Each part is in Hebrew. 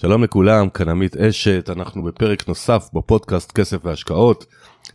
שלום לכולם, כאן עמית אשת, אנחנו בפרק נוסף בפודקאסט כסף והשקעות.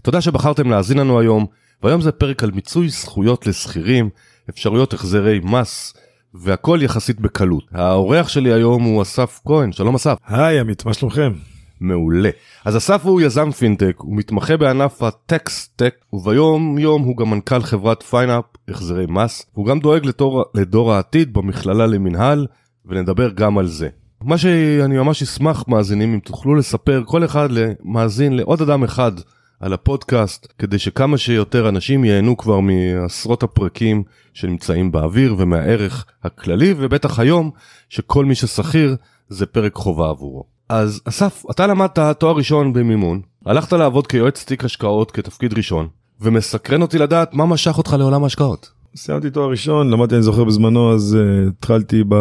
תודה שבחרתם להאזין לנו היום, והיום זה פרק על מיצוי זכויות לשכירים, אפשרויות החזרי מס, והכל יחסית בקלות. האורח שלי היום הוא אסף כהן, שלום אסף. היי עמית, מה שלומכם? מעולה. אז אסף הוא יזם פינטק, הוא מתמחה בענף ה tax-tech, וביום יום הוא גם מנכ"ל חברת פיינאפ, החזרי מס, והוא גם דואג לדור, לדור העתיד במכללה למינהל, ונדבר גם על זה. מה שאני ממש אשמח מאזינים אם תוכלו לספר כל אחד למאזין לעוד אדם אחד על הפודקאסט כדי שכמה שיותר אנשים ייהנו כבר מעשרות הפרקים שנמצאים באוויר ומהערך הכללי ובטח היום שכל מי ששכיר זה פרק חובה עבורו. אז אסף אתה למדת תואר ראשון במימון הלכת לעבוד כיועץ תיק השקעות כתפקיד ראשון ומסקרן אותי לדעת מה משך אותך לעולם ההשקעות. סיימתי תואר ראשון למדתי אני זוכר בזמנו אז uh, התחלתי ב...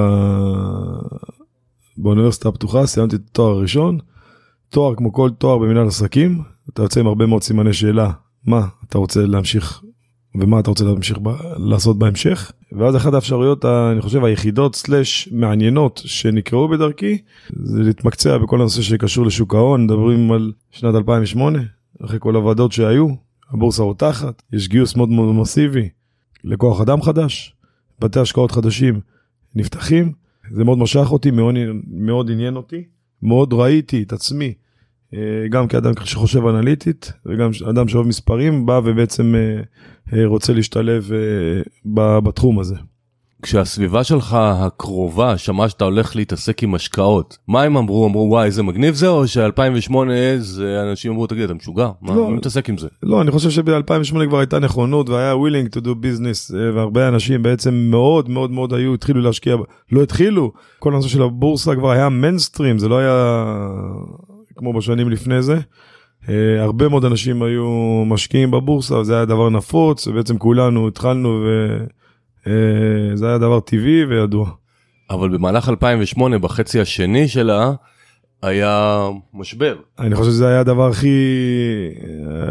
באוניברסיטה הפתוחה, סיימתי את התואר הראשון. תואר כמו כל תואר במנהל עסקים, אתה יוצא עם הרבה מאוד סימני שאלה, מה אתה רוצה להמשיך ומה אתה רוצה להמשיך ב- לעשות בהמשך. ואז אחת האפשרויות, אני חושב, היחידות סלאש מעניינות שנקראו בדרכי, זה להתמקצע בכל הנושא שקשור לשוק ההון, מדברים על שנת 2008, אחרי כל הוועדות שהיו, הבורסה רותחת, יש גיוס מאוד מאוד מסיבי לכוח אדם חדש, בתי השקעות חדשים נפתחים, זה מאוד משך אותי, מאוד, מאוד עניין אותי, מאוד ראיתי את עצמי, אה, גם כאדם שחושב אנליטית, וגם אדם שאוהב מספרים, בא ובעצם אה, אה, רוצה להשתלב בתחום הזה. כשהסביבה שלך הקרובה שמעה שאתה הולך להתעסק עם השקעות, מה הם אמרו? אמרו וואי איזה מגניב זה או ש-2008 זה אנשים אמרו תגיד אתה משוגע? מה לא, מי מתעסק עם זה? לא, אני חושב שב-2008 כבר הייתה נכונות והיה willing to do business והרבה אנשים בעצם מאוד מאוד מאוד היו, התחילו להשקיע, לא התחילו, כל הנושא של הבורסה כבר היה מיינסטרים, זה לא היה כמו בשנים לפני זה. הרבה מאוד אנשים היו משקיעים בבורסה, זה היה דבר נפוץ, ובעצם כולנו התחלנו ו... אה, זה היה דבר טבעי וידוע. אבל במהלך 2008 בחצי השני שלה היה משבר. אני חושב שזה היה הדבר הכי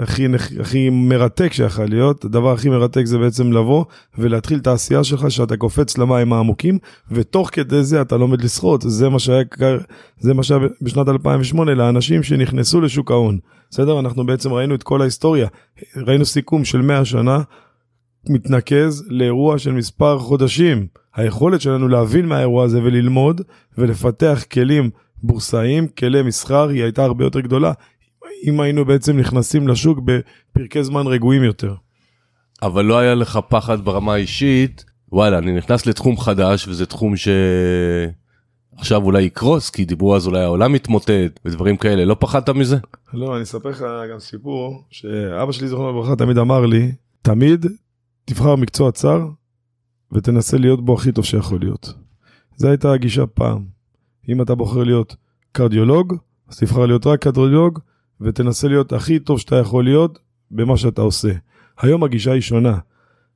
הכי הכי מרתק שיכול להיות. הדבר הכי מרתק זה בעצם לבוא ולהתחיל את העשייה שלך שאתה קופץ למים העמוקים ותוך כדי זה אתה לומד לשחות. זה מה שהיה זה מה שהיה בשנת 2008 לאנשים שנכנסו לשוק ההון. בסדר? אנחנו בעצם ראינו את כל ההיסטוריה. ראינו סיכום של 100 שנה מתנקז לאירוע של מספר חודשים. היכולת שלנו להבין מהאירוע הזה וללמוד ולפתח כלים בורסאיים, כלי מסחר, היא הייתה הרבה יותר גדולה. אם היינו בעצם נכנסים לשוק בפרקי זמן רגועים יותר. אבל לא היה לך פחד ברמה האישית, וואלה, אני נכנס לתחום חדש וזה תחום ש... עכשיו אולי יקרוס כי דיברו אז אולי העולם מתמוטט ודברים כאלה לא פחדת מזה? לא אני אספר לך גם סיפור שאבא שלי זוכר לברכה תמיד אמר לי תמיד תבחר מקצוע צר ותנסה להיות בו הכי טוב שיכול להיות. זו הייתה הגישה פעם. אם אתה בוחר להיות קרדיולוג, אז תבחר להיות רק קרדיולוג ותנסה להיות הכי טוב שאתה יכול להיות במה שאתה עושה. היום הגישה היא שונה.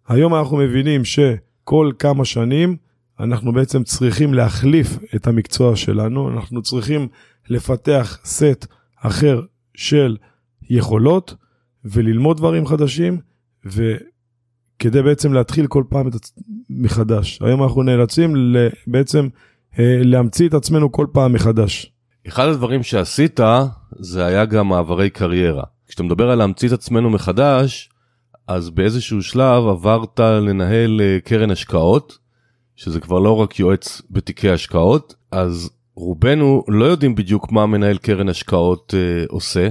היום אנחנו מבינים שכל כמה שנים אנחנו בעצם צריכים להחליף את המקצוע שלנו, אנחנו צריכים לפתח סט אחר של יכולות וללמוד דברים חדשים, ו... כדי בעצם להתחיל כל פעם את מחדש. היום אנחנו נאלצים בעצם אה, להמציא את עצמנו כל פעם מחדש. אחד הדברים שעשית זה היה גם מעברי קריירה. כשאתה מדבר על להמציא את עצמנו מחדש, אז באיזשהו שלב עברת לנהל אה, קרן השקעות, שזה כבר לא רק יועץ בתיקי השקעות, אז רובנו לא יודעים בדיוק מה מנהל קרן השקעות אה, עושה.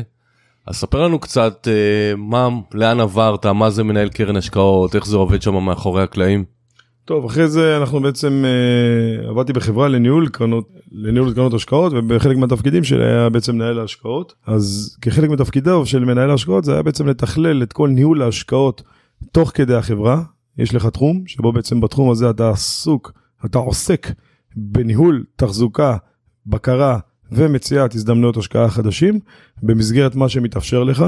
אז ספר לנו קצת אה, מה, לאן עברת, מה זה מנהל קרן השקעות, איך זה עובד שם מאחורי הקלעים. טוב, אחרי זה אנחנו בעצם אה, עבדתי בחברה לניהול קרנות, לניהול קרנות השקעות, ובחלק מהתפקידים שלי היה בעצם מנהל ההשקעות. אז כחלק מתפקידיו של מנהל ההשקעות זה היה בעצם לתכלל את כל ניהול ההשקעות תוך כדי החברה. יש לך תחום, שבו בעצם בתחום הזה אתה עסוק, אתה עוסק בניהול, תחזוקה, בקרה, ומציאת הזדמנויות השקעה חדשים במסגרת מה שמתאפשר לך.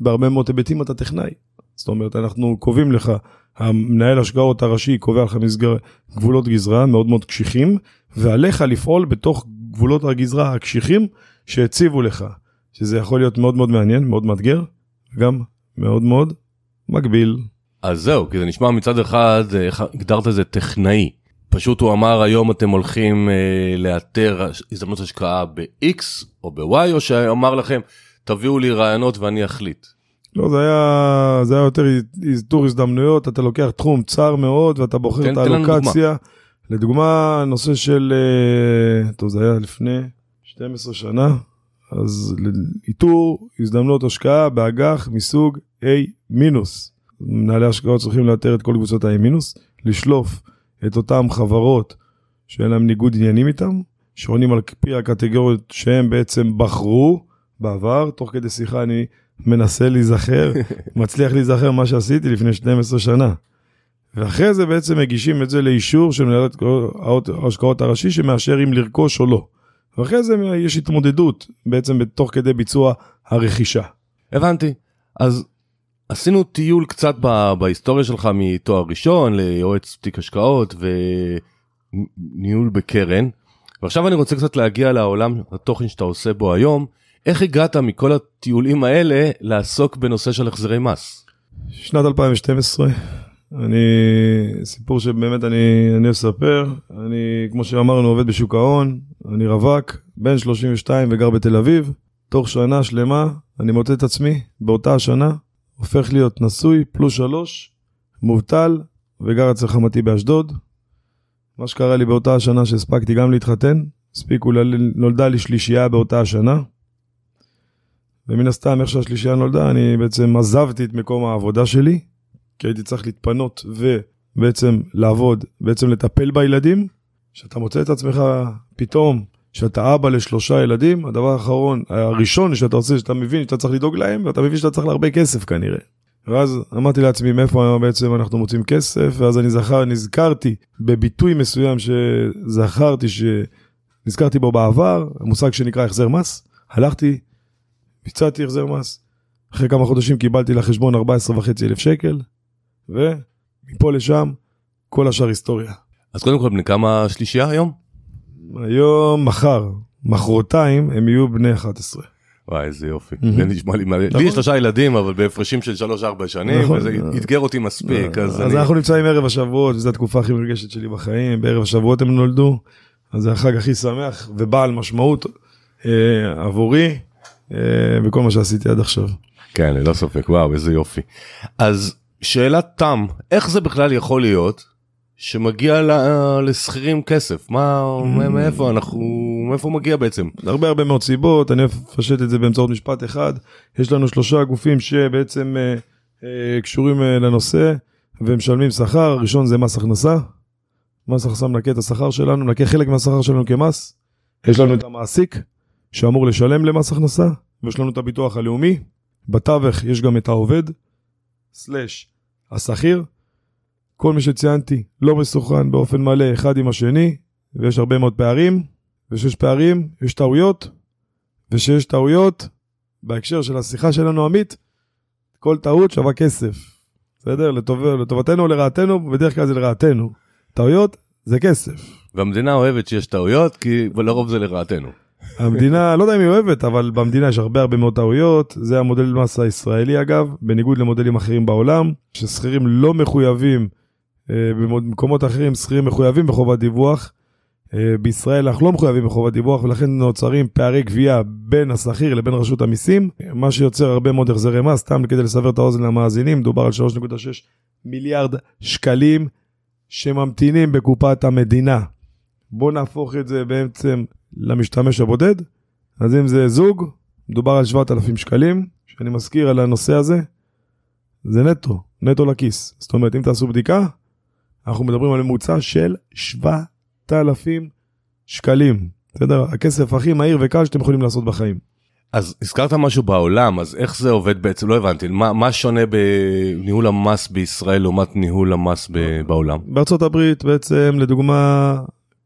בהרבה מאוד היבטים אתה טכנאי. זאת אומרת, אנחנו קובעים לך, המנהל השקעות הראשי קובע לך מסגר, גבולות גזרה מאוד מאוד קשיחים, ועליך לפעול בתוך גבולות הגזרה הקשיחים שהציבו לך, שזה יכול להיות מאוד מאוד מעניין, מאוד מאתגר, גם מאוד מאוד מגביל. אז זהו, כי זה נשמע מצד אחד, איך הגדרת את זה טכנאי. פשוט הוא אמר היום אתם הולכים אה, לאתר הזדמנות השקעה ב-X או ב-Y, או שאמר לכם תביאו לי רעיונות ואני אחליט. לא, זה היה, זה היה יותר איתור הזדמנויות, אתה לוקח תחום צר מאוד ואתה בוחר תן- את האלוקציה. לדוגמה, נושא של, אה, טוב, זה היה לפני 12 שנה, אז איתור הזדמנות השקעה באג"ח מסוג A מינוס. מנהלי השקעות צריכים לאתר את כל קבוצות ה-A מינוס, לשלוף את אותן חברות שאין להם ניגוד עניינים איתם, שעונים על פי הקטגוריות שהם בעצם בחרו בעבר, תוך כדי שיחה אני מנסה להיזכר, מצליח להיזכר מה שעשיתי לפני 12 שנה. ואחרי זה בעצם מגישים את זה לאישור של מנהל ההשקעות הראשי שמאשר אם לרכוש או לא. ואחרי זה יש התמודדות בעצם בתוך כדי ביצוע הרכישה. הבנתי. אז עשינו טיול קצת ב- בהיסטוריה שלך מתואר ראשון ליועץ תיק השקעות וניהול בקרן. ועכשיו אני רוצה קצת להגיע לעולם התוכן שאתה עושה בו היום. איך הגעת מכל הטיולים האלה לעסוק בנושא של החזרי מס? שנת 2012, אני, סיפור שבאמת אני, אני אספר, אני, כמו שאמרנו, עובד בשוק ההון, אני רווק, בן 32 וגר בתל אביב, תוך שנה שלמה אני מוצא את עצמי, באותה השנה, הופך להיות נשוי, פלוס שלוש, מובטל, וגר אצל חמתי באשדוד. מה שקרה לי באותה השנה שהספקתי גם להתחתן, הספיקו, נולדה לי שלישייה באותה השנה. ומן הסתם, איך שהשלישייה נולדה, אני בעצם עזבתי את מקום העבודה שלי, כי הייתי צריך להתפנות ובעצם לעבוד, בעצם לטפל בילדים. כשאתה מוצא את עצמך פתאום, שאתה אבא לשלושה ילדים, הדבר האחרון, הראשון שאתה עושה, שאתה מבין שאתה צריך לדאוג להם, ואתה מבין שאתה צריך להרבה כסף כנראה. ואז אמרתי לעצמי מאיפה בעצם אנחנו מוצאים כסף, ואז אני זכר, נזכרתי בביטוי מסוים שזכרתי, שנזכרתי בו בעבר, המושג שנקרא החזר מס. הלכתי, ביצעתי החזר מס. אחרי כמה חודשים קיבלתי לחשבון 14.5 אלף שקל, ומפה לשם כל השאר היסטוריה. אז קודם כל בני כמה שלישייה היום? היום, מחר, מחרתיים, הם יהיו בני 11. וואי איזה יופי. זה נשמע לי מלא. לי נכון. יש שלושה ילדים אבל בהפרשים של 3-4 שנים נכון. וזה אתגר אותי מספיק אז אז אני... אנחנו נמצאים ערב השבועות, וזו התקופה הכי מרגשת שלי בחיים, בערב השבועות הם נולדו, אז זה החג הכי שמח ובעל משמעות אה, עבורי, אה, בכל מה שעשיתי עד עכשיו. כן ללא ספק וואו איזה יופי. אז שאלת תם איך זה בכלל יכול להיות שמגיע ל- לשכירים כסף מה Mm. מאיפה אנחנו מאיפה מגיע בעצם הרבה הרבה מאוד סיבות, אני אפשט את זה באמצעות משפט אחד. יש לנו שלושה גופים שבעצם אה, אה, קשורים אה, לנושא ומשלמים שכר, הראשון זה מס הכנסה. מס הכנסה מנקה את השכר שלנו, מנקה חלק מהשכר שלנו כמס. יש לנו את המעסיק שאמור לשלם למס הכנסה, ויש לנו את הביטוח הלאומי. בתווך יש גם את העובד, סלאש השכיר. כל מי שציינתי לא מסוכן באופן מלא אחד עם השני, ויש הרבה מאוד פערים. וכשיש פערים, יש טעויות, וכשיש טעויות, בהקשר של השיחה שלנו, עמית, כל טעות שווה כסף. בסדר? לטוב, לטובתנו או לרעתנו, בדרך כלל זה לרעתנו. טעויות זה כסף. והמדינה אוהבת שיש טעויות כי לרוב זה לרעתנו. המדינה, לא יודע אם היא אוהבת, אבל במדינה יש הרבה הרבה מאוד טעויות. זה המודל מס הישראלי אגב, בניגוד למודלים אחרים בעולם, ששכירים לא מחויבים, במקומות אחרים שכירים מחויבים בחובת דיווח. אה, בישראל אנחנו לא מחויבים בחובת דיווח ולכן נוצרים פערי גבייה בין השכיר לבין רשות המיסים, מה שיוצר הרבה מאוד החזרי מס, סתם כדי לסבר את האוזן למאזינים, מדובר על 3.6 מיליארד שקלים שממתינים בקופת המדינה. בואו נהפוך את זה בעצם למשתמש הבודד, אז אם זה זוג, מדובר על 7,000 שקלים, שאני מזכיר על הנושא הזה, זה נטו, נטו לכיס. זאת אומרת, אם תעשו בדיקה, אנחנו מדברים על ממוצע של 7,000 שקלים. בסדר? הכסף הכי מהיר וקל שאתם יכולים לעשות בחיים. אז הזכרת משהו בעולם אז איך זה עובד בעצם לא הבנתי מה מה שונה בניהול המס בישראל לעומת ניהול המס ב- בעולם. בארצות הברית בעצם, לדוגמה,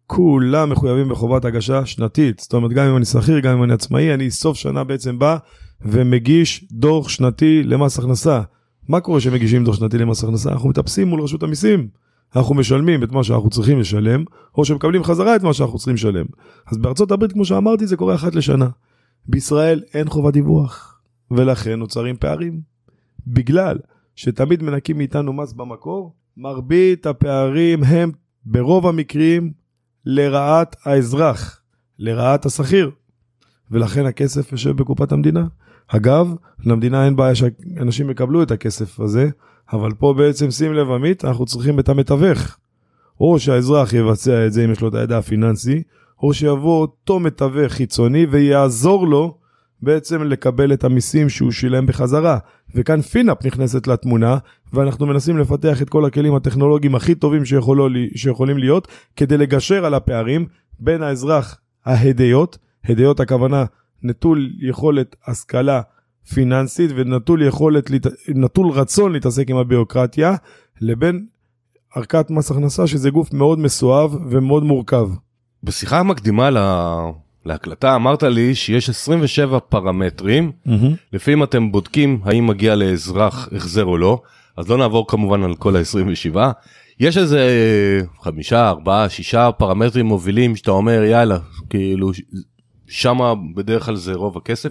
כולם מחויבים בחובת הגשה שנתית. זאת אומרת, גם אם אני שכיר, גם אם אני עצמאי, אני סוף שנה בעצם בא ומגיש דוח שנתי למס הכנסה. מה קורה כשמגישים דוח שנתי למס הכנסה? אנחנו מטפסים מול רשות המיסים. אנחנו משלמים את מה שאנחנו צריכים לשלם, או שמקבלים חזרה את מה שאנחנו צריכים לשלם. אז בארצות הברית, כמו שאמרתי, זה קורה אחת לשנה. בישראל אין חובת דיווח, ולכן נוצרים פערים. בגלל שתמיד מנקים מאיתנו מס במקור, מרבית הפערים הם ברוב המקרים לרעת האזרח, לרעת השכיר, ולכן הכסף יושב בקופת המדינה. אגב, למדינה אין בעיה שאנשים יקבלו את הכסף הזה, אבל פה בעצם, שים לב עמית, אנחנו צריכים את המתווך. או שהאזרח יבצע את זה אם יש לו את הידע הפיננסי, או שיבוא אותו מתווך חיצוני ויעזור לו בעצם לקבל את המיסים שהוא שילם בחזרה. וכאן פינאפ נכנסת לתמונה, ואנחנו מנסים לפתח את כל הכלים הטכנולוגיים הכי טובים שיכולו, שיכולים להיות, כדי לגשר על הפערים בין האזרח ההדיוט, הדיוט הכוונה נטול יכולת השכלה פיננסית ונטול יכולת, נטול רצון להתעסק עם הביורוקרטיה, לבין מערכת מס הכנסה שזה גוף מאוד מסואב ומאוד מורכב. בשיחה המקדימה לה... להקלטה אמרת לי שיש 27 פרמטרים, mm-hmm. לפעמים אתם בודקים האם מגיע לאזרח החזר או לא, אז לא נעבור כמובן על כל ה-27. יש איזה חמישה, ארבעה, שישה פרמטרים מובילים שאתה אומר יאללה, כאילו שמה בדרך כלל זה רוב הכסף?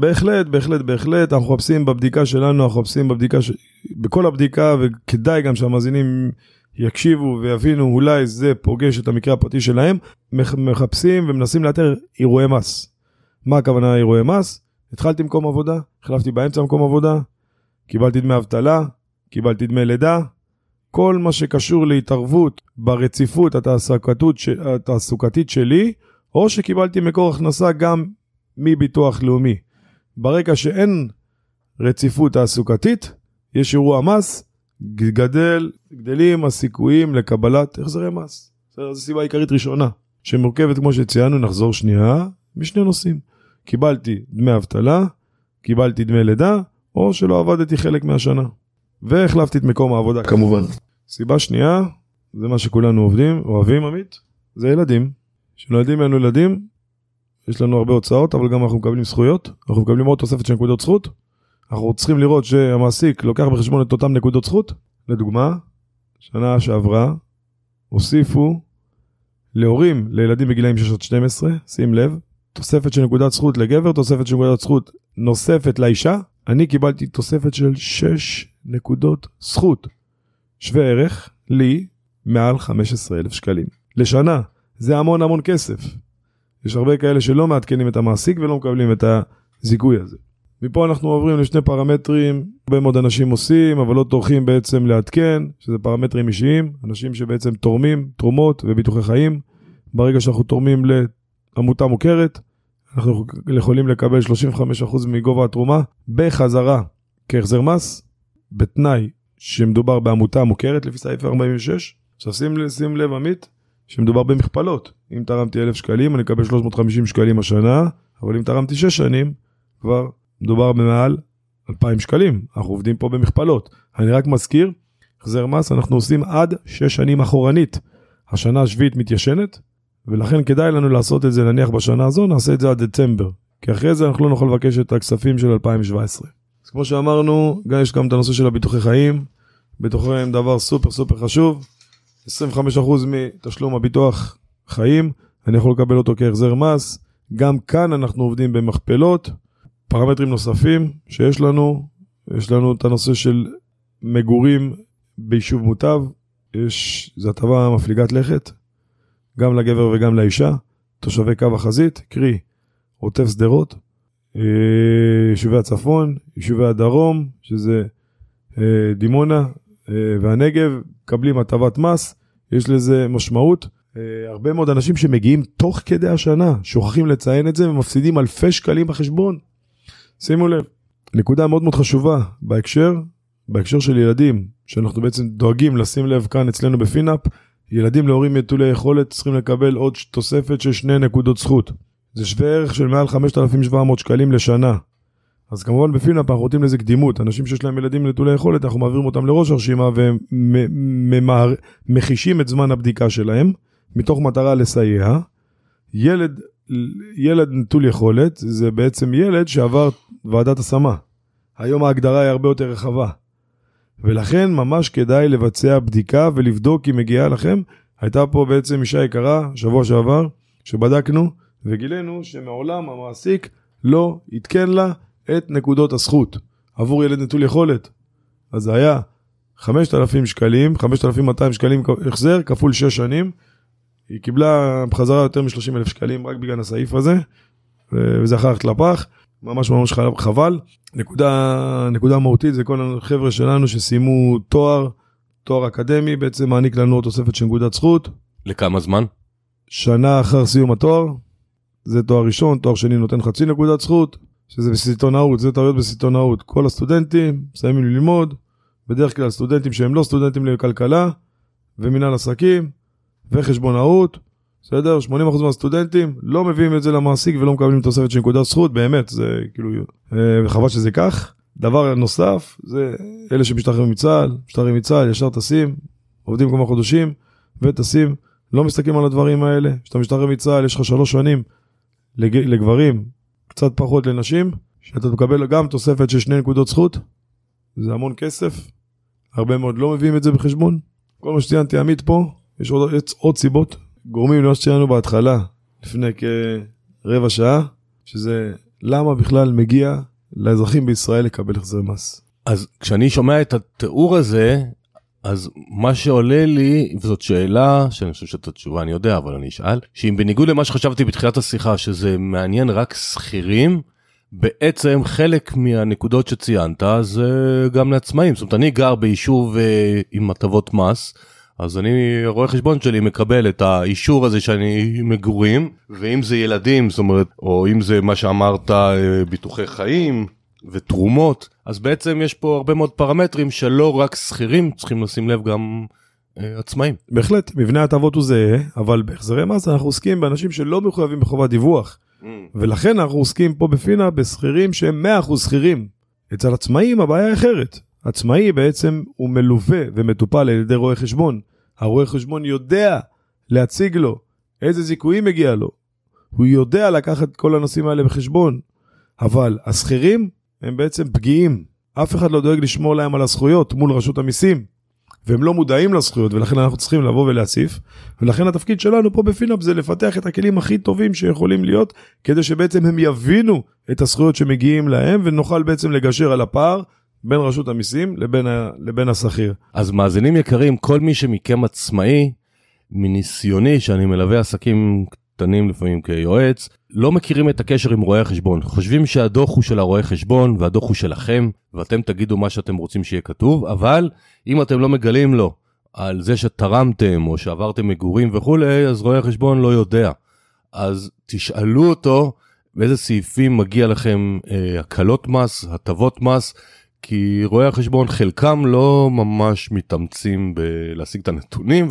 בהחלט, בהחלט, בהחלט, אנחנו מחפשים בבדיקה שלנו, אנחנו מחפשים בבדיקה, ש... בכל הבדיקה, וכדאי גם שהמאזינים יקשיבו ויבינו, אולי זה פוגש את המקרה הפרטי שלהם, מחפשים ומנסים לאתר אירועי מס. מה הכוונה אירועי מס? התחלתי מקום עבודה, החלפתי באמצע מקום עבודה, קיבלתי דמי אבטלה, קיבלתי דמי לידה, כל מה שקשור להתערבות ברציפות התעסוקתית שלי, או שקיבלתי מקור הכנסה גם מביטוח לאומי. ברגע שאין רציפות תעסוקתית, יש אירוע מס, גדל, גדלים הסיכויים לקבלת החזרי מס. זו סיבה עיקרית ראשונה, שמורכבת, כמו שציינו, נחזור שנייה, משני נושאים. קיבלתי דמי אבטלה, קיבלתי דמי לידה, או שלא עבדתי חלק מהשנה. והחלפתי את מקום העבודה כמובן. סיבה שנייה, זה מה שכולנו עובדים, אוהבים עמית, זה ילדים. כשנולדים לנו ילדים, יש לנו הרבה הוצאות, אבל גם אנחנו מקבלים זכויות, אנחנו מקבלים עוד תוספת של נקודות זכות. אנחנו צריכים לראות שהמעסיק לוקח בחשבון את אותן נקודות זכות. לדוגמה, שנה שעברה הוסיפו להורים לילדים בגילאים 6 עד 12, שים לב, תוספת של נקודת זכות לגבר, תוספת של נקודת זכות נוספת לאישה. אני קיבלתי תוספת של 6 נקודות זכות. שווה ערך לי מעל 15,000 שקלים. לשנה. זה המון המון כסף. יש הרבה כאלה שלא מעדכנים את המעסיק ולא מקבלים את הזיכוי הזה. מפה אנחנו עוברים לשני פרמטרים, הרבה מאוד אנשים עושים, אבל לא טורחים בעצם לעדכן, שזה פרמטרים אישיים, אנשים שבעצם תורמים, תרומות וביטוחי חיים. ברגע שאנחנו תורמים לעמותה מוכרת, אנחנו יכולים לקבל 35% מגובה התרומה בחזרה כהחזר מס, בתנאי שמדובר בעמותה מוכרת לפי סעיף 46. עכשיו שים, שים לב עמית, שמדובר במכפלות. אם תרמתי 1,000 שקלים, אני אקבל 350 שקלים השנה, אבל אם תרמתי 6 שנים, כבר מדובר במעל 2,000 שקלים. אנחנו עובדים פה במכפלות. אני רק מזכיר, החזר מס אנחנו עושים עד 6 שנים אחורנית. השנה השביעית מתיישנת, ולכן כדאי לנו לעשות את זה נניח בשנה הזו, נעשה את זה עד דצמבר. כי אחרי זה אנחנו לא נוכל לבקש את הכספים של 2017. אז כמו שאמרנו, גם יש גם את הנושא של הביטוחי חיים, ביטוחי חיים דבר סופר סופר חשוב. 25% מתשלום הביטוח חיים, אני יכול לקבל אותו כהחזר מס. גם כאן אנחנו עובדים במכפלות. פרמטרים נוספים שיש לנו, יש לנו את הנושא של מגורים ביישוב מוטב, יש, זו הטבה מפליגת לכת, גם לגבר וגם לאישה, תושבי קו החזית, קרי עוטף שדרות, אה, יישובי הצפון, יישובי הדרום, שזה אה, דימונה, והנגב מקבלים הטבת מס, יש לזה משמעות. אה, הרבה מאוד אנשים שמגיעים תוך כדי השנה, שוכחים לציין את זה ומפסידים אלפי שקלים בחשבון. שימו לב, נקודה מאוד מאוד חשובה בהקשר, בהקשר של ילדים, שאנחנו בעצם דואגים לשים לב כאן אצלנו בפינאפ, ילדים להורים נטולי יכולת צריכים לקבל עוד תוספת של שני נקודות זכות. זה שווה ערך של מעל 5,700 שקלים לשנה. אז כמובן בפינאפ אנחנו נותנים לזה קדימות, אנשים שיש להם ילדים נטולי יכולת, אנחנו מעבירים אותם לראש הרשימה ומחישים את זמן הבדיקה שלהם, מתוך מטרה לסייע. ילד, ילד נטול יכולת זה בעצם ילד שעבר ועדת השמה. היום ההגדרה היא הרבה יותר רחבה. ולכן ממש כדאי לבצע בדיקה ולבדוק אם מגיעה לכם. הייתה פה בעצם אישה יקרה, שבוע שעבר, שבדקנו וגילינו שמעולם המעסיק לא עדכן לה את נקודות הזכות עבור ילד נטול יכולת. אז זה היה 5,000 שקלים, 5,200 שקלים החזר כפול 6 שנים. היא קיבלה בחזרה יותר מ-30 אלף שקלים רק בגלל הסעיף הזה, וזה אחר כך לפח, ממש ממש חבל. נקודה, נקודה מהותית זה כל החבר'ה שלנו שסיימו תואר, תואר אקדמי, בעצם מעניק לנו תוספת של נקודת זכות. לכמה זמן? שנה אחר סיום התואר, זה תואר ראשון, תואר שני נותן חצי נקודת זכות, שזה בסיטונאות, זה טעויות בסיטונאות. כל הסטודנטים מסיימים ללמוד, בדרך כלל סטודנטים שהם לא סטודנטים לכלכלה ומנהל עסקים וחשבונאות, בסדר? 80% מהסטודנטים לא מביאים את זה למעסיק ולא מקבלים תוספת של נקודת זכות, באמת, זה כאילו, אה, חבל שזה כך. דבר נוסף, זה אלה שמשתחררים מצה"ל, משתחררים מצה"ל, ישר טסים, עובדים כמה חודשים וטסים, לא מסתכלים על הדברים האלה. כשאתה משתחרר מצה"ל, יש לך שלוש שנים לג... לגברים, קצת פחות לנשים, שאתה תקבל גם תוספת של שני נקודות זכות, זה המון כסף, הרבה מאוד לא מביאים את זה בחשבון. כל מה שציינתי עמית פה, יש עוד, יש עוד סיבות, גורמים למה שציינו בהתחלה, לפני כרבע שעה, שזה למה בכלל מגיע לאזרחים בישראל לקבל החזר מס. אז כשאני שומע את התיאור הזה, אז מה שעולה לי, וזאת שאלה שאני חושב שאת התשובה אני יודע, אבל אני אשאל, שאם בניגוד למה שחשבתי בתחילת השיחה, שזה מעניין רק שכירים, בעצם חלק מהנקודות שציינת זה גם לעצמאים. זאת אומרת, אני גר ביישוב אה, עם הטבות מס, אז אני, רואה חשבון שלי מקבל את האישור הזה שאני מגורים, ואם זה ילדים, זאת אומרת, או אם זה מה שאמרת, אה, ביטוחי חיים ותרומות, אז בעצם יש פה הרבה מאוד פרמטרים שלא רק שכירים צריכים לשים לב גם אה, עצמאים. בהחלט, מבנה ההטבות הוא זהה, אבל בהחזרי מס אנחנו עוסקים באנשים שלא מחויבים בחובת דיווח. Mm. ולכן אנחנו עוסקים פה בפינה בשכירים שהם 100% שכירים. אצל עצמאים הבעיה היא אחרת. עצמאי בעצם הוא מלווה ומטופל על ידי רואה חשבון. הרואה חשבון יודע להציג לו איזה זיכויים מגיע לו. הוא יודע לקחת כל הנושאים האלה בחשבון. אבל השכירים הם בעצם פגיעים. אף אחד לא דואג לשמור להם על הזכויות מול רשות המיסים. והם לא מודעים לזכויות ולכן אנחנו צריכים לבוא ולהציף ולכן התפקיד שלנו פה בפינאפ זה לפתח את הכלים הכי טובים שיכולים להיות כדי שבעצם הם יבינו את הזכויות שמגיעים להם ונוכל בעצם לגשר על הפער בין רשות המיסים לבין, ה... לבין השכיר. אז מאזינים יקרים, כל מי שמכם עצמאי, מניסיוני שאני מלווה עסקים קטנים לפעמים כיועץ, לא מכירים את הקשר עם רואי החשבון. חושבים שהדוח הוא של הרואה חשבון והדוח הוא שלכם, ואתם תגידו מה שאתם רוצים שיהיה כתוב, אבל אם אתם לא מגלים לו על זה שתרמתם או שעברתם מגורים וכולי, אז רואה החשבון לא יודע. אז תשאלו אותו באיזה סעיפים מגיע לכם אה, הקלות מס, הטבות מס, כי רואי החשבון חלקם לא ממש מתאמצים בלהשיג את הנתונים,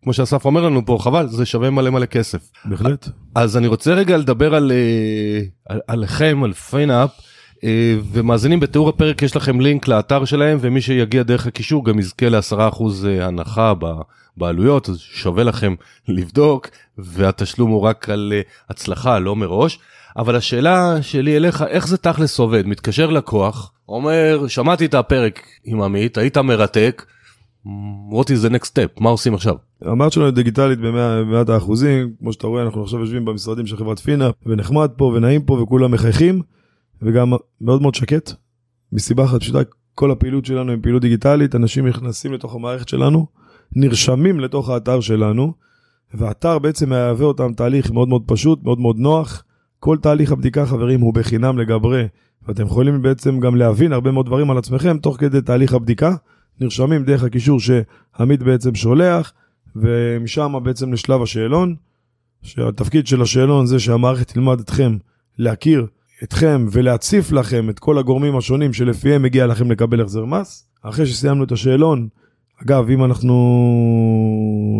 וכמו שאסף אומר לנו פה, חבל, זה שווה מלא מלא כסף. בהחלט. אז אני רוצה רגע לדבר על, אה, על, עליכם, על פיינאפ. אה, ומאזינים בתיאור הפרק יש לכם לינק לאתר שלהם ומי שיגיע דרך הקישור גם יזכה ל-10% אה, הנחה בעלויות אז שווה לכם לבדוק והתשלום הוא רק על הצלחה לא מראש. אבל השאלה שלי אליך איך זה תכלס עובד מתקשר לקוח אומר שמעתי את הפרק עם עמית היית מרתק. What is the next step מה עושים עכשיו. אמרת שלנו דיגיטלית במאת האחוזים כמו שאתה רואה אנחנו עכשיו יושבים במשרדים של חברת פינה ונחמד פה ונעים פה וכולם מחייכים וגם מאוד מאוד שקט מסיבה אחת פשוטה כל הפעילות שלנו היא פעילות דיגיטלית אנשים נכנסים לתוך המערכת שלנו נרשמים לתוך האתר שלנו והאתר בעצם מהווה אותם תהליך מאוד מאוד פשוט מאוד מאוד נוח כל תהליך הבדיקה חברים הוא בחינם לגברי ואתם יכולים בעצם גם להבין הרבה מאוד דברים על עצמכם תוך כדי תהליך הבדיקה. נרשמים דרך הקישור שעמית בעצם שולח, ומשם בעצם לשלב השאלון, שהתפקיד של השאלון זה שהמערכת תלמד אתכם להכיר אתכם ולהציף לכם את כל הגורמים השונים שלפיהם מגיע לכם לקבל החזר מס. אחרי שסיימנו את השאלון, אגב, אם אנחנו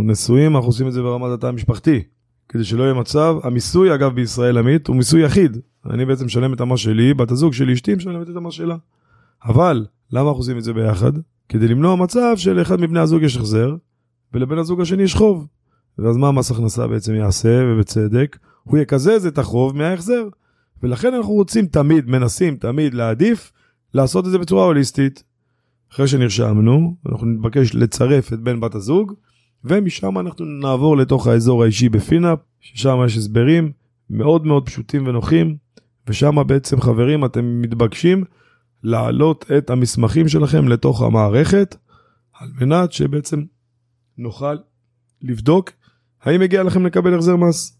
נשואים, אנחנו עושים את זה ברמת התא המשפחתי. כדי שלא יהיה מצב, המיסוי אגב בישראל עמית הוא מיסוי יחיד. אני בעצם משלם את המס שלי, בת הזוג שלי אשתי משלמת את המס שלה. אבל למה אנחנו עושים את זה ביחד? כדי למנוע מצב שלאחד מבני הזוג יש החזר ולבן הזוג השני יש חוב. ואז מה מס הכנסה בעצם יעשה ובצדק? הוא יקזז את החוב מההחזר. ולכן אנחנו רוצים תמיד, מנסים תמיד להעדיף לעשות את זה בצורה הוליסטית. אחרי שנרשמנו, אנחנו נתבקש לצרף את בן בת הזוג ומשם אנחנו נעבור לתוך האזור האישי בפינאפ, ששם יש הסברים מאוד מאוד פשוטים ונוחים, ושם בעצם חברים אתם מתבקשים להעלות את המסמכים שלכם לתוך המערכת. על מנת שבעצם נוכל לבדוק האם מגיע לכם לקבל החזר מס.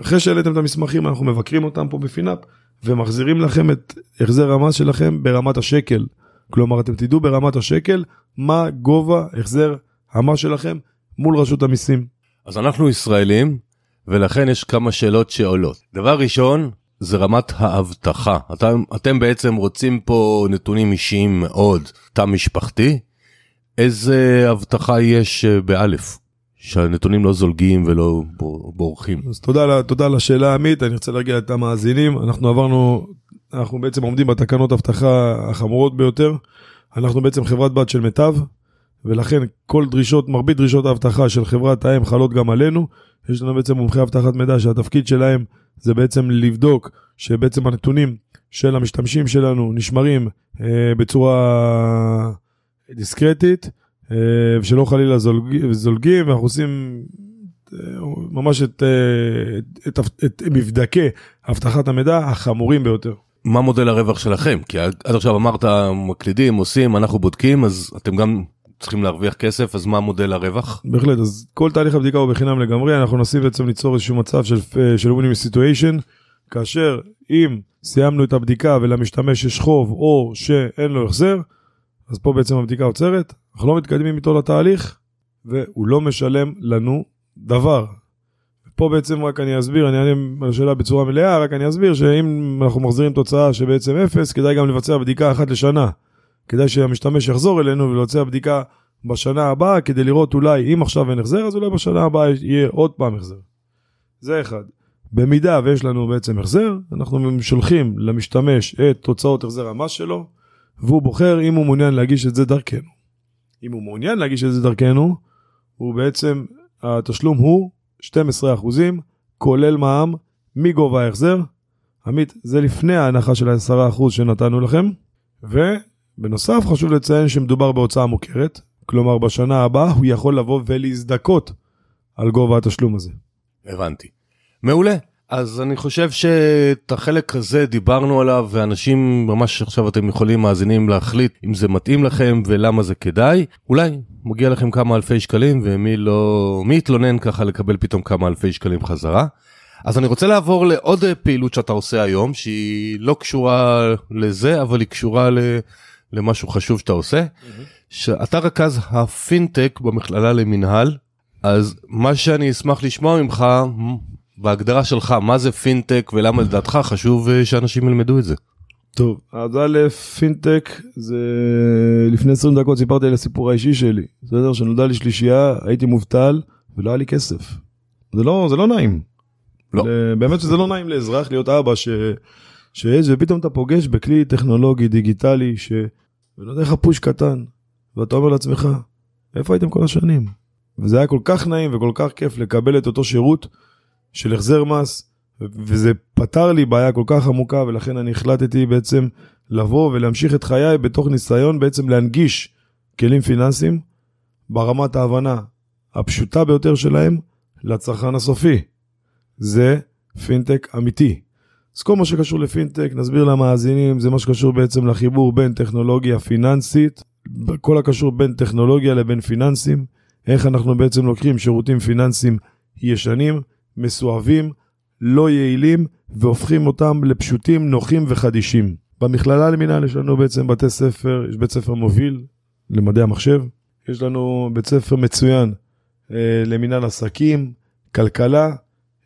אחרי שהעליתם את המסמכים אנחנו מבקרים אותם פה בפינאפ ומחזירים לכם את החזר המס שלכם ברמת השקל. כלומר אתם תדעו ברמת השקל מה גובה החזר המס שלכם מול רשות המיסים. אז אנחנו ישראלים ולכן יש כמה שאלות שעולות. דבר ראשון זה רמת האבטחה. אתם, אתם בעצם רוצים פה נתונים אישיים מאוד, תא משפחתי. איזה אבטחה יש אה, באלף? שהנתונים לא זולגים ולא בורחים. אז תודה, תודה על השאלה עמית, אני רוצה להרגיע את המאזינים. אנחנו עברנו, אנחנו בעצם עומדים בתקנות אבטחה החמורות ביותר. אנחנו בעצם חברת בת של מיטב, ולכן כל דרישות, מרבית דרישות האבטחה של חברת האם חלות גם עלינו. יש לנו בעצם מומחי אבטחת מידע שהתפקיד שלהם זה בעצם לבדוק שבעצם הנתונים של המשתמשים שלנו נשמרים אה, בצורה דיסקרטית, אה, ושלא חלילה זולג, זולגים, ואנחנו עושים אה, ממש את, אה, את, את, את מבדקי אבטחת המידע החמורים ביותר. מה מודל הרווח שלכם? כי עד עכשיו אמרת מקלידים, עושים, אנחנו בודקים, אז אתם גם צריכים להרוויח כסף, אז מה מודל הרווח? בהחלט, אז כל תהליך הבדיקה הוא בחינם לגמרי, אנחנו ננסים בעצם ליצור איזשהו מצב של, של ווינים סיטואשן, כאשר אם סיימנו את הבדיקה ולמשתמש יש חוב או שאין לו החזר, אז פה בעצם הבדיקה עוצרת, אנחנו לא מתקדמים איתו לתהליך, והוא לא משלם לנו דבר. פה בעצם רק אני אסביר, אני אענה על השאלה בצורה מלאה, רק אני אסביר שאם אנחנו מחזירים תוצאה שבעצם אפס, כדאי גם לבצע בדיקה אחת לשנה. כדאי שהמשתמש יחזור אלינו ולבצע בדיקה בשנה הבאה, כדי לראות אולי אם עכשיו אין החזר, אז אולי בשנה הבאה יהיה עוד פעם החזר. זה אחד. במידה ויש לנו בעצם החזר, אנחנו שולחים למשתמש את תוצאות החזר המס שלו, והוא בוחר אם הוא מעוניין להגיש את זה דרכנו. אם הוא מעוניין להגיש את זה דרכנו, הוא בעצם, התשלום הוא 12% כולל מע"מ מגובה ההחזר. עמית, זה לפני ההנחה של ה-10% שנתנו לכם. ובנוסף חשוב לציין שמדובר בהוצאה מוכרת, כלומר בשנה הבאה הוא יכול לבוא ולהזדכות על גובה התשלום הזה. הבנתי. מעולה. אז אני חושב שאת החלק הזה דיברנו עליו ואנשים ממש עכשיו אתם יכולים מאזינים להחליט אם זה מתאים לכם ולמה זה כדאי. אולי מגיע לכם כמה אלפי שקלים ומי לא מי יתלונן ככה לקבל פתאום כמה אלפי שקלים חזרה. אז אני רוצה לעבור לעוד פעילות שאתה עושה היום שהיא לא קשורה לזה אבל היא קשורה ל... למשהו חשוב שאתה עושה. שאתה רכז הפינטק במכללה למינהל אז מה שאני אשמח לשמוע ממך בהגדרה שלך מה זה פינטק ולמה לדעתך חשוב אה, שאנשים ילמדו את זה. טוב, אז א', פינטק זה לפני 20 דקות סיפרתי על הסיפור האישי שלי. בסדר? שנולדה לי שלישייה, הייתי מובטל ולא היה לי כסף. זה לא, זה לא נעים. לא. באמת שזה לא נעים לאזרח להיות אבא ש... שיש, ופתאום אתה פוגש בכלי טכנולוגי, דיגיטלי, ש... ונותן לך פוש קטן, ואתה אומר לעצמך, איפה הייתם כל השנים? וזה היה כל כך נעים וכל כך כיף לקבל את אותו שירות של החזר מס, וזה פתר לי בעיה כל כך עמוקה, ולכן אני החלטתי בעצם לבוא ולהמשיך את חיי בתוך ניסיון בעצם להנגיש כלים פיננסיים ברמת ההבנה הפשוטה ביותר שלהם לצרכן הסופי. זה פינטק אמיתי. אז כל מה שקשור לפינטק, נסביר למאזינים, זה מה שקשור בעצם לחיבור בין טכנולוגיה פיננסית, כל הקשור בין טכנולוגיה לבין פיננסים, איך אנחנו בעצם לוקחים שירותים פיננסיים ישנים, מסואבים, לא יעילים, והופכים אותם לפשוטים, נוחים וחדישים. במכללה למינהל יש לנו בעצם בתי ספר, יש בית ספר מוביל למדעי המחשב, יש לנו בית ספר מצוין אה, למינהל עסקים, כלכלה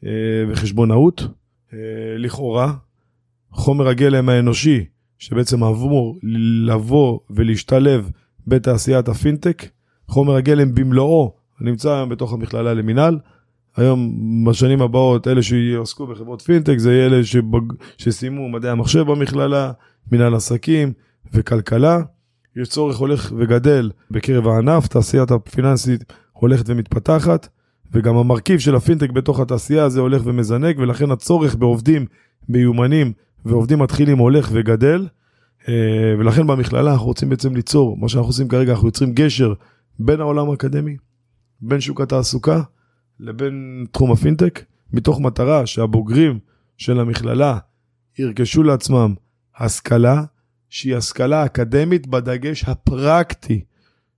אה, וחשבונאות. אה, לכאורה, חומר הגלם האנושי שבעצם אמור לבוא ולהשתלב בתעשיית הפינטק, חומר הגלם במלואו נמצא היום בתוך המכללה למינהל. היום, בשנים הבאות, אלה שיעסקו בחברות פינטק, זה יהיה אלה שבג... שסיימו מדעי המחשב במכללה, מנהל עסקים וכלכלה. יש צורך הולך וגדל בקרב הענף, תעשיית הפיננסית הולכת ומתפתחת, וגם המרכיב של הפינטק בתוך התעשייה הזה הולך ומזנק, ולכן הצורך בעובדים מיומנים ועובדים מתחילים הולך וגדל. אה, ולכן במכללה אנחנו רוצים בעצם ליצור, מה שאנחנו עושים כרגע, אנחנו יוצרים גשר בין העולם האקדמי, בין שוק התעסוקה, לבין תחום הפינטק, מתוך מטרה שהבוגרים של המכללה ירכשו לעצמם השכלה שהיא השכלה אקדמית בדגש הפרקטי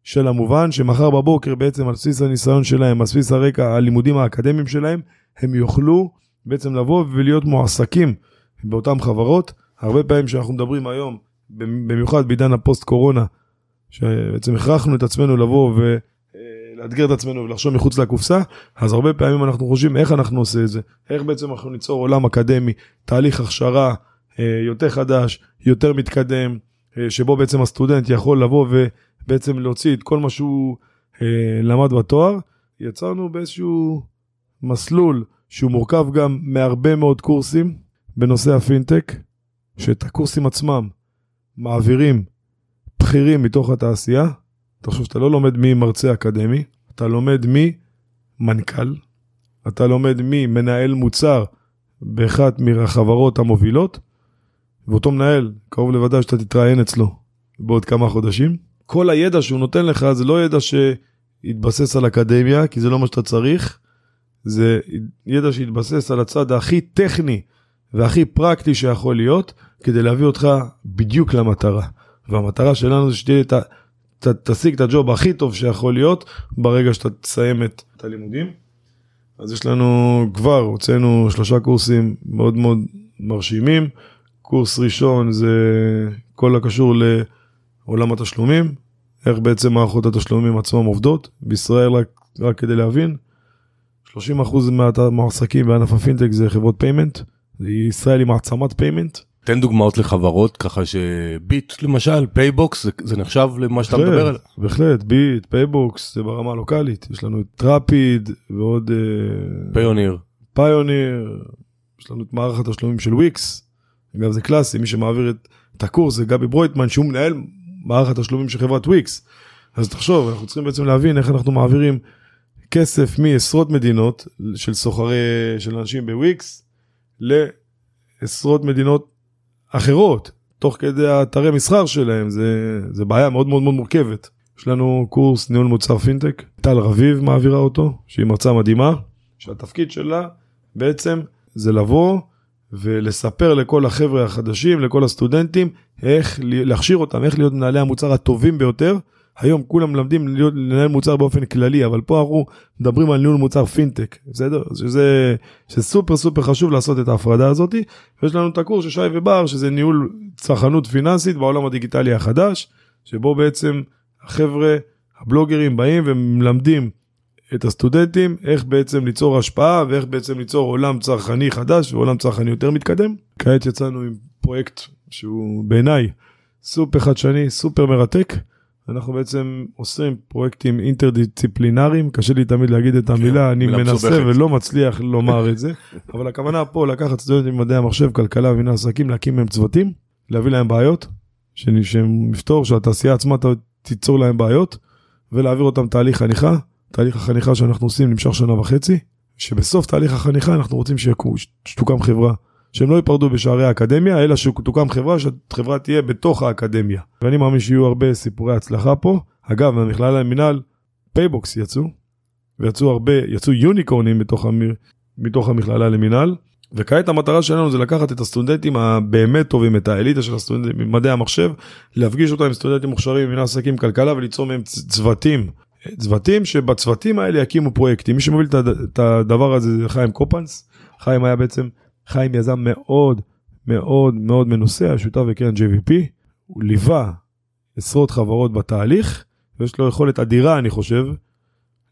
של המובן, שמחר בבוקר בעצם על בסיס הניסיון שלהם, על בסיס הרקע, הלימודים האקדמיים שלהם, הם יוכלו בעצם לבוא ולהיות מועסקים באותן חברות. הרבה פעמים שאנחנו מדברים היום, במיוחד בעידן הפוסט קורונה, שבעצם הכרחנו את עצמנו לבוא ולאתגר את עצמנו ולחשוב מחוץ לקופסה, אז הרבה פעמים אנחנו חושבים איך אנחנו עושים את זה, איך בעצם אנחנו ניצור עולם אקדמי, תהליך הכשרה אה, יותר חדש, יותר מתקדם, אה, שבו בעצם הסטודנט יכול לבוא ובעצם להוציא את כל מה שהוא אה, למד בתואר. יצרנו באיזשהו מסלול שהוא מורכב גם מהרבה מאוד קורסים בנושא הפינטק, שאת הקורסים עצמם מעבירים בכירים מתוך התעשייה. תחשוב שאתה לא לומד ממרצה אקדמי, אתה לומד ממנכ"ל, אתה לומד ממנהל מוצר באחת מהחברות המובילות, ואותו מנהל, קרוב לוודאי שאתה תתראיין אצלו בעוד כמה חודשים. כל הידע שהוא נותן לך זה לא ידע שהתבסס על אקדמיה, כי זה לא מה שאתה צריך, זה ידע שהתבסס על הצד הכי טכני והכי פרקטי שיכול להיות, כדי להביא אותך בדיוק למטרה. והמטרה שלנו זה שתהיה, ת, ת, תשיג את הג'וב הכי טוב שיכול להיות ברגע שאתה תסיים את, את הלימודים. אז יש לנו כבר, הוצאנו שלושה קורסים מאוד מאוד מרשימים. קורס ראשון זה כל הקשור לעולם התשלומים, איך בעצם מערכות התשלומים עצמם עובדות. בישראל, רק, רק כדי להבין, 30% מהמועסקים בענף הפינטק זה חברות payment. ישראל היא מעצמת payment. תן דוגמאות לחברות ככה שביט למשל פייבוקס זה, זה נחשב למה שאתה מדבר עליו. בהחלט ביט פייבוקס זה ברמה הלוקאלית יש לנו את Rapyd ועוד Payoneer, Payoneer יש לנו את מערכת התשלומים של וויקס. אגב זה קלאסי מי שמעביר את, את הקורס זה גבי ברויטמן שהוא מנהל מערכת התשלומים של חברת וויקס. אז תחשוב אנחנו צריכים בעצם להבין איך אנחנו מעבירים כסף מעשרות מדינות של סוחרי של אנשים בוויקס לעשרות מדינות אחרות, תוך כדי האתרי מסחר שלהם, זה, זה בעיה מאוד מאוד מאוד מורכבת. יש לנו קורס ניהול מוצר פינטק, טל רביב מעבירה אותו, שהיא מרצה מדהימה, שהתפקיד שלה בעצם זה לבוא ולספר לכל החבר'ה החדשים, לכל הסטודנטים, איך להכשיר אותם, איך להיות מנהלי המוצר הטובים ביותר, היום כולם מלמדים לנהל מוצר באופן כללי, אבל פה אנחנו מדברים על ניהול מוצר פינטק, בסדר? שזה, שזה סופר סופר חשוב לעשות את ההפרדה הזאת. ויש לנו את הקורס של שי ובר, שזה ניהול צרכנות פיננסית בעולם הדיגיטלי החדש, שבו בעצם החבר'ה, הבלוגרים באים ומלמדים את הסטודנטים איך בעצם ליצור השפעה ואיך בעצם ליצור עולם צרכני חדש ועולם צרכני יותר מתקדם. כעת יצאנו עם פרויקט שהוא בעיניי סופר חדשני, סופר מרתק. אנחנו בעצם עושים פרויקטים אינטרדיציפלינריים, קשה לי תמיד להגיד את המילה, כן, אני מנסה. ולא מצליח לומר את זה, אבל הכוונה פה לקחת סטודנטים במדעי המחשב, כלכלה ומנהל עסקים, להקים מהם צוותים, להביא להם בעיות, שהם יפתור, שהתעשייה עצמה תיצור להם בעיות, ולהעביר אותם תהליך חניכה, תהליך החניכה שאנחנו עושים נמשך שנה וחצי, שבסוף תהליך החניכה אנחנו רוצים שתוקם חברה. שהם לא ייפרדו בשערי האקדמיה, אלא שתוקם חברה, שהחברה תהיה בתוך האקדמיה. ואני מאמין שיהיו הרבה סיפורי הצלחה פה. אגב, מהמכללה למינהל, פייבוקס יצאו, ויצאו הרבה, יצאו יוניקורנים בתוך, המ... מתוך המכללה למינהל. וכעת המטרה שלנו זה לקחת את הסטודנטים הבאמת טובים, את האליטה של הסטודנטים במדעי המחשב, להפגיש אותם עם סטודנטים מוכשרים במנהל עסקים כלכלה וליצור מהם צוותים. צוותים שבצוותים האלה יקימו פרויקטים. מי שמוביל את הדבר הזה זה חיים קופנס. חיים היה בעצם חיים יזם מאוד מאוד מאוד מנוסה, השותף בקרן JVP, הוא ליווה עשרות חברות בתהליך, ויש לו יכולת אדירה, אני חושב,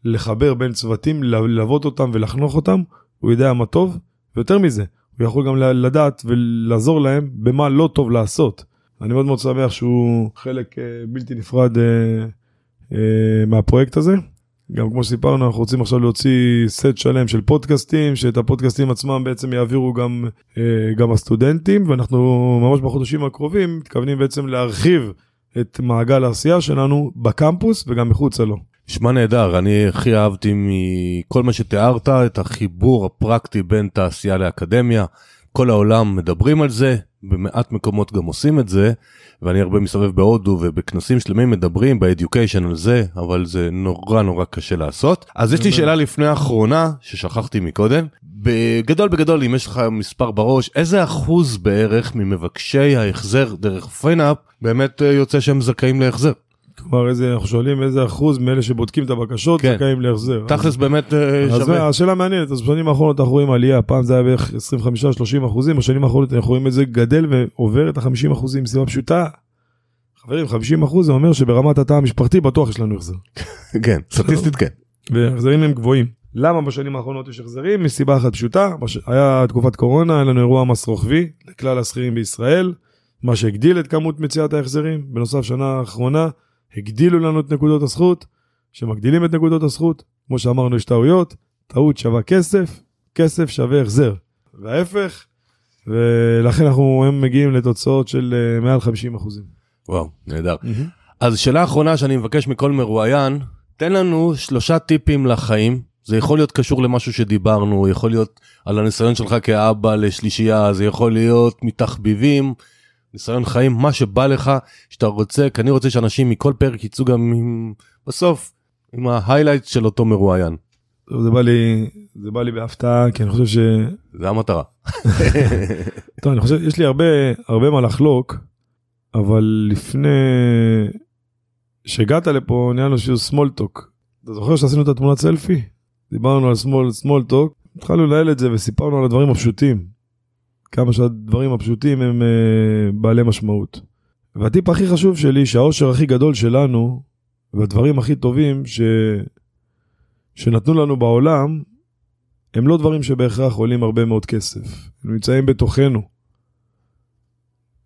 לחבר בין צוותים, ללוות אותם ולחנוך אותם, הוא יודע מה טוב, ויותר מזה, הוא יכול גם לדעת ולעזור להם במה לא טוב לעשות. אני מאוד מאוד שמח שהוא חלק אה, בלתי נפרד אה, מהפרויקט הזה. גם כמו שסיפרנו, אנחנו רוצים עכשיו להוציא סט שלם של פודקאסטים, שאת הפודקאסטים עצמם בעצם יעבירו גם, אה, גם הסטודנטים, ואנחנו ממש בחודשים הקרובים מתכוונים בעצם להרחיב את מעגל העשייה שלנו בקמפוס וגם מחוצה לו. נשמע נהדר, אני הכי אהבתי מכל מה שתיארת, את החיבור הפרקטי בין תעשייה לאקדמיה. כל העולם מדברים על זה, במעט מקומות גם עושים את זה, ואני הרבה מסתובב בהודו ובכנסים שלמים מדברים ב education על זה, אבל זה נורא נורא קשה לעשות. אז יש לי שאלה לפני האחרונה, ששכחתי מקודם, בגדול בגדול אם יש לך מספר בראש, איזה אחוז בערך ממבקשי ההחזר דרך פינאפ באמת אה, יוצא שהם זכאים להחזר? כלומר, איזה, אנחנו שואלים איזה אחוז מאלה שבודקים את הבקשות כן. זכאים להחזר. תכלס באמת אה, אז שווה. השאלה מעניינת, אז בשנים האחרונות אנחנו רואים עלייה, פעם זה היה בערך 25-30 אחוזים, בשנים האחרונות אנחנו רואים את זה גדל ועובר את ה-50 אחוזים, מסיבה פשוטה. חברים, 50 אחוז זה אומר שברמת התא המשפחתי בטוח יש לנו החזר. כן, סטטיסטית כן. והחזרים הם גבוהים. למה בשנים האחרונות יש החזרים? מסיבה אחת פשוטה, בש... היה תקופת קורונה, היה לנו אירוע מס רוחבי לכלל השכירים בישראל, מה שהגדיל את כמות מציאת ההחזרים. בנוסף, שנה האחרונה הגדילו לנו את נקודות הזכות, שמגדילים את נקודות הזכות. כמו שאמרנו, יש טעויות, טעות שווה כסף, כסף שווה החזר. וההפך, ולכן אנחנו היום מגיעים לתוצאות של אה, מעל 50 אחוזים. וואו, נהדר. אז שאלה אחרונה שאני מבקש מכל מרואיין, תן לנו שלושה טיפים לחיים. זה יכול להיות קשור למשהו שדיברנו, יכול להיות על הניסיון שלך כאבא לשלישייה, זה יכול להיות מתחביבים, ניסיון חיים, מה שבא לך, שאתה רוצה, כי אני רוצה שאנשים מכל פרק יצאו גם עם, בסוף, עם ההיילייט של אותו מרואיין. זה בא לי, זה בא לי בהפתעה, כי אני חושב ש... זה המטרה. טוב, אני חושב, יש לי הרבה, הרבה מה לחלוק, אבל לפני שהגעת לפה, נהיה לנו small talk. אתה זוכר שעשינו את התמונת סלפי? דיברנו על small talk, התחלנו לנהל את זה וסיפרנו על הדברים הפשוטים. כמה שהדברים הפשוטים הם uh, בעלי משמעות. והטיפ הכי חשוב שלי, שהאושר הכי גדול שלנו, והדברים הכי טובים ש... שנתנו לנו בעולם, הם לא דברים שבהכרח עולים הרבה מאוד כסף. הם נמצאים בתוכנו.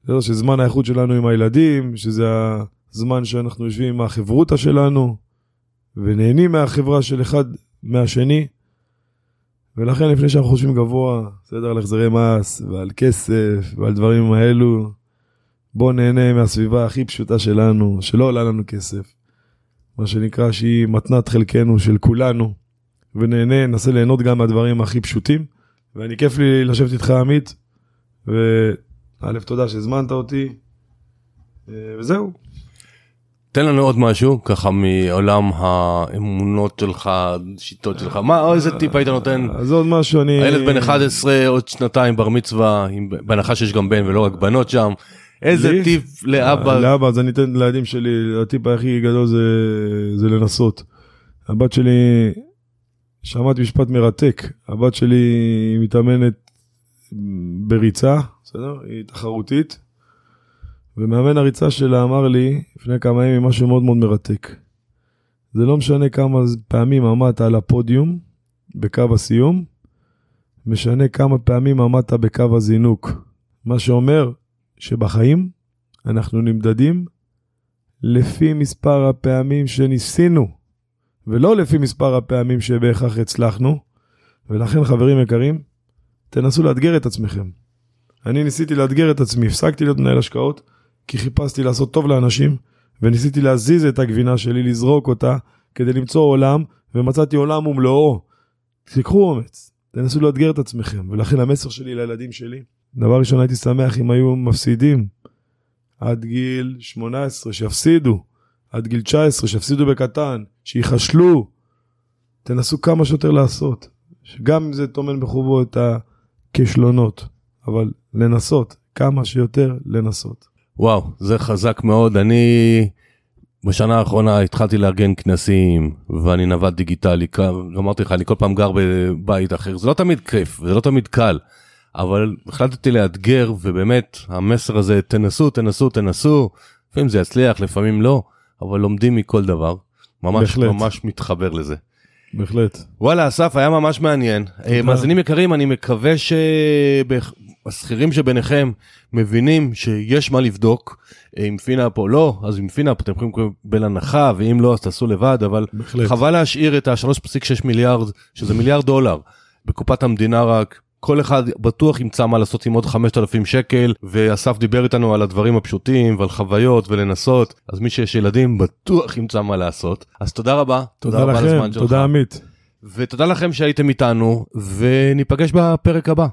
זה שזמן האיכות שלנו עם הילדים, שזה הזמן שאנחנו יושבים עם החברותא שלנו, ונהנים מהחברה של אחד מהשני. ולכן לפני שאנחנו חושבים גבוה, בסדר, על החזרי מס, ועל כסף, ועל דברים האלו, בואו נהנה מהסביבה הכי פשוטה שלנו, שלא עולה לנו כסף. מה שנקרא שהיא מתנת חלקנו של כולנו, ונהנה, ננסה ליהנות גם מהדברים הכי פשוטים. ואני כיף לי לשבת איתך עמית, וא' תודה שהזמנת אותי, אה, וזהו. תן לנו עוד משהו, ככה מעולם האמונות שלך, שיטות שלך, מה, איזה טיפ היית נותן? אז עוד משהו, אני... הילד בן 11, עוד שנתיים בר מצווה, בהנחה שיש גם בן ולא רק בנות שם. איזה לי? טיפ לאבא? לאבא, אז אני אתן לילדים שלי, הטיפ הכי גדול זה, זה לנסות. הבת שלי, שמעתי משפט מרתק, הבת שלי מתאמנת בריצה, בסדר? היא תחרותית, ומאמן הריצה שלה אמר לי לפני כמה ימים משהו מאוד מאוד מרתק. זה לא משנה כמה פעמים עמדת על הפודיום בקו הסיום, משנה כמה פעמים עמדת בקו הזינוק. מה שאומר שבחיים אנחנו נמדדים לפי מספר הפעמים שניסינו, ולא לפי מספר הפעמים שבהכרח הצלחנו. ולכן, חברים יקרים, תנסו לאתגר את עצמכם. אני ניסיתי לאתגר את עצמי, הפסקתי להיות מנהל השקעות, כי חיפשתי לעשות טוב לאנשים, וניסיתי להזיז את הגבינה שלי, לזרוק אותה, כדי למצוא עולם, ומצאתי עולם ומלואו. תיקחו אומץ, תנסו לאתגר את עצמכם, ולכן המסר שלי לילדים שלי, דבר ראשון הייתי שמח אם היו מפסידים עד גיל 18, שיפסידו, עד גיל 19, שיפסידו בקטן, שיחשלו, תנסו כמה שיותר לעשות, גם אם זה טומן בחובו את הכישלונות, אבל לנסות, כמה שיותר לנסות. וואו, זה חזק מאוד. אני בשנה האחרונה התחלתי לארגן כנסים, ואני נווד דיגיטלי. אמרתי לך, אני כל פעם גר בבית אחר. זה לא תמיד כיף, זה לא תמיד קל, אבל החלטתי לאתגר, ובאמת, המסר הזה, תנסו, תנסו, תנסו. לפעמים זה יצליח, לפעמים לא, אבל לומדים מכל דבר. ממש בהחלט. ממש מתחבר לזה. בהחלט. וואלה אסף היה ממש מעניין. אה, מאזינים יקרים אני מקווה שהשכירים שביניכם מבינים שיש מה לבדוק. אה, עם פינאפ או לא אז עם פינאפ אתם יכולים לקבל הנחה ואם לא אז תעשו לבד אבל בהחלט. חבל להשאיר את ה-3.6 מיליארד שזה מיליארד דולר בקופת המדינה רק. כל אחד בטוח ימצא מה לעשות עם עוד 5,000 שקל ואסף דיבר איתנו על הדברים הפשוטים ועל חוויות ולנסות אז מי שיש ילדים בטוח ימצא מה לעשות אז תודה רבה תודה רבה על לכם, שלך. תודה עמית. ותודה לכם שהייתם איתנו, וניפגש בפרק הבא.